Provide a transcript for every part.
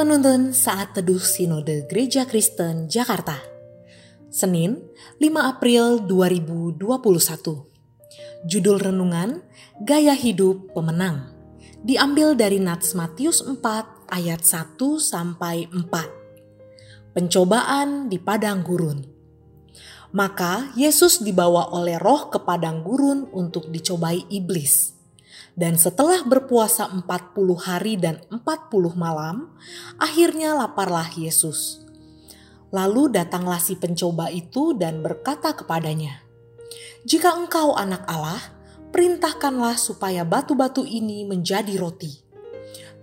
Penuntun Saat Teduh Sinode Gereja Kristen Jakarta. Senin 5 April 2021 Judul Renungan Gaya Hidup Pemenang. Diambil dari Nats Matius 4 ayat 1 sampai 4 Pencobaan di Padang Gurun. Maka Yesus dibawa oleh roh ke padang gurun untuk dicobai iblis. Dan setelah berpuasa 40 hari dan 40 malam, akhirnya laparlah Yesus. Lalu datanglah si pencoba itu dan berkata kepadanya, "Jika engkau anak Allah, perintahkanlah supaya batu-batu ini menjadi roti."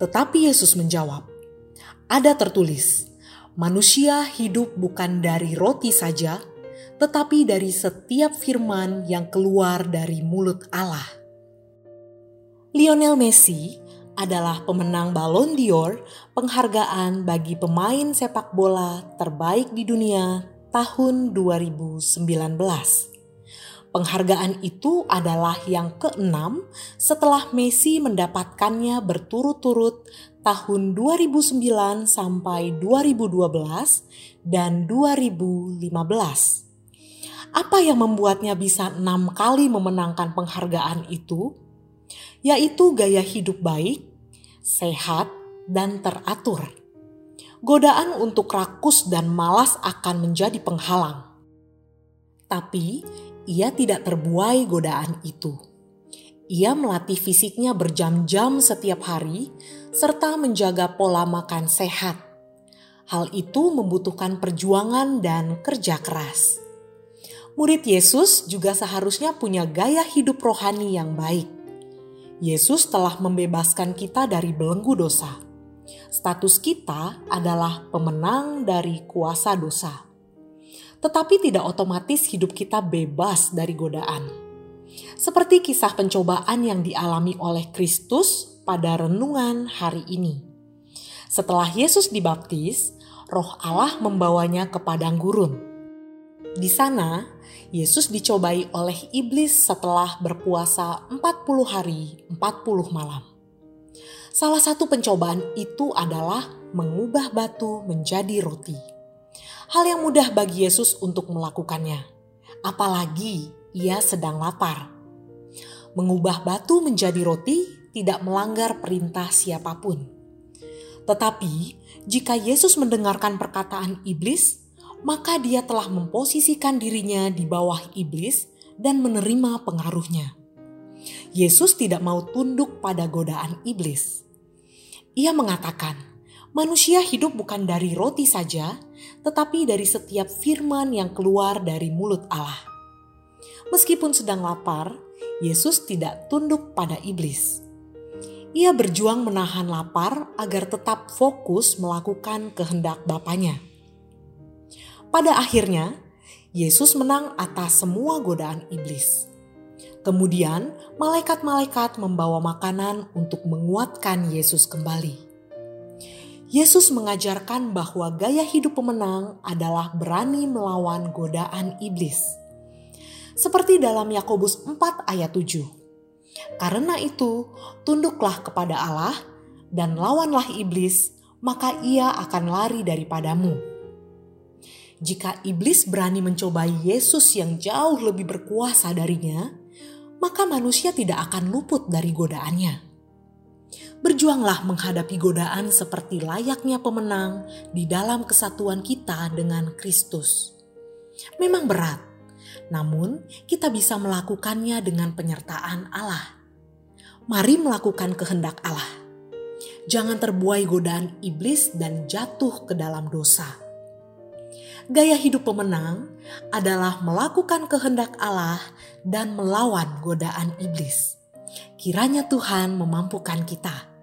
Tetapi Yesus menjawab, "Ada tertulis: Manusia hidup bukan dari roti saja, tetapi dari setiap firman yang keluar dari mulut Allah." Lionel Messi adalah pemenang Ballon d'Or, penghargaan bagi pemain sepak bola terbaik di dunia tahun 2019. Penghargaan itu adalah yang keenam setelah Messi mendapatkannya berturut-turut tahun 2009 sampai 2012 dan 2015. Apa yang membuatnya bisa enam kali memenangkan penghargaan itu? Yaitu gaya hidup baik, sehat, dan teratur. Godaan untuk rakus dan malas akan menjadi penghalang. Tapi ia tidak terbuai godaan itu. Ia melatih fisiknya berjam-jam setiap hari serta menjaga pola makan sehat. Hal itu membutuhkan perjuangan dan kerja keras. Murid Yesus juga seharusnya punya gaya hidup rohani yang baik Yesus telah membebaskan kita dari belenggu dosa. Status kita adalah pemenang dari kuasa dosa. Tetapi tidak otomatis hidup kita bebas dari godaan. Seperti kisah pencobaan yang dialami oleh Kristus pada renungan hari ini. Setelah Yesus dibaptis, Roh Allah membawanya ke padang gurun. Di sana, Yesus dicobai oleh iblis setelah berpuasa 40 hari 40 malam. Salah satu pencobaan itu adalah mengubah batu menjadi roti. Hal yang mudah bagi Yesus untuk melakukannya, apalagi ia sedang lapar. Mengubah batu menjadi roti tidak melanggar perintah siapa pun. Tetapi, jika Yesus mendengarkan perkataan iblis, maka dia telah memposisikan dirinya di bawah iblis dan menerima pengaruhnya. Yesus tidak mau tunduk pada godaan iblis. Ia mengatakan, manusia hidup bukan dari roti saja, tetapi dari setiap firman yang keluar dari mulut Allah. Meskipun sedang lapar, Yesus tidak tunduk pada iblis. Ia berjuang menahan lapar agar tetap fokus melakukan kehendak Bapaknya. Pada akhirnya, Yesus menang atas semua godaan iblis. Kemudian, malaikat-malaikat membawa makanan untuk menguatkan Yesus kembali. Yesus mengajarkan bahwa gaya hidup pemenang adalah berani melawan godaan iblis. Seperti dalam Yakobus 4 ayat 7. Karena itu, tunduklah kepada Allah dan lawanlah iblis, maka ia akan lari daripadamu. Jika iblis berani mencobai Yesus yang jauh lebih berkuasa darinya, maka manusia tidak akan luput dari godaannya. Berjuanglah menghadapi godaan seperti layaknya pemenang di dalam kesatuan kita dengan Kristus. Memang berat, namun kita bisa melakukannya dengan penyertaan Allah. Mari melakukan kehendak Allah. Jangan terbuai godaan iblis dan jatuh ke dalam dosa Gaya hidup pemenang adalah melakukan kehendak Allah dan melawan godaan iblis. Kiranya Tuhan memampukan kita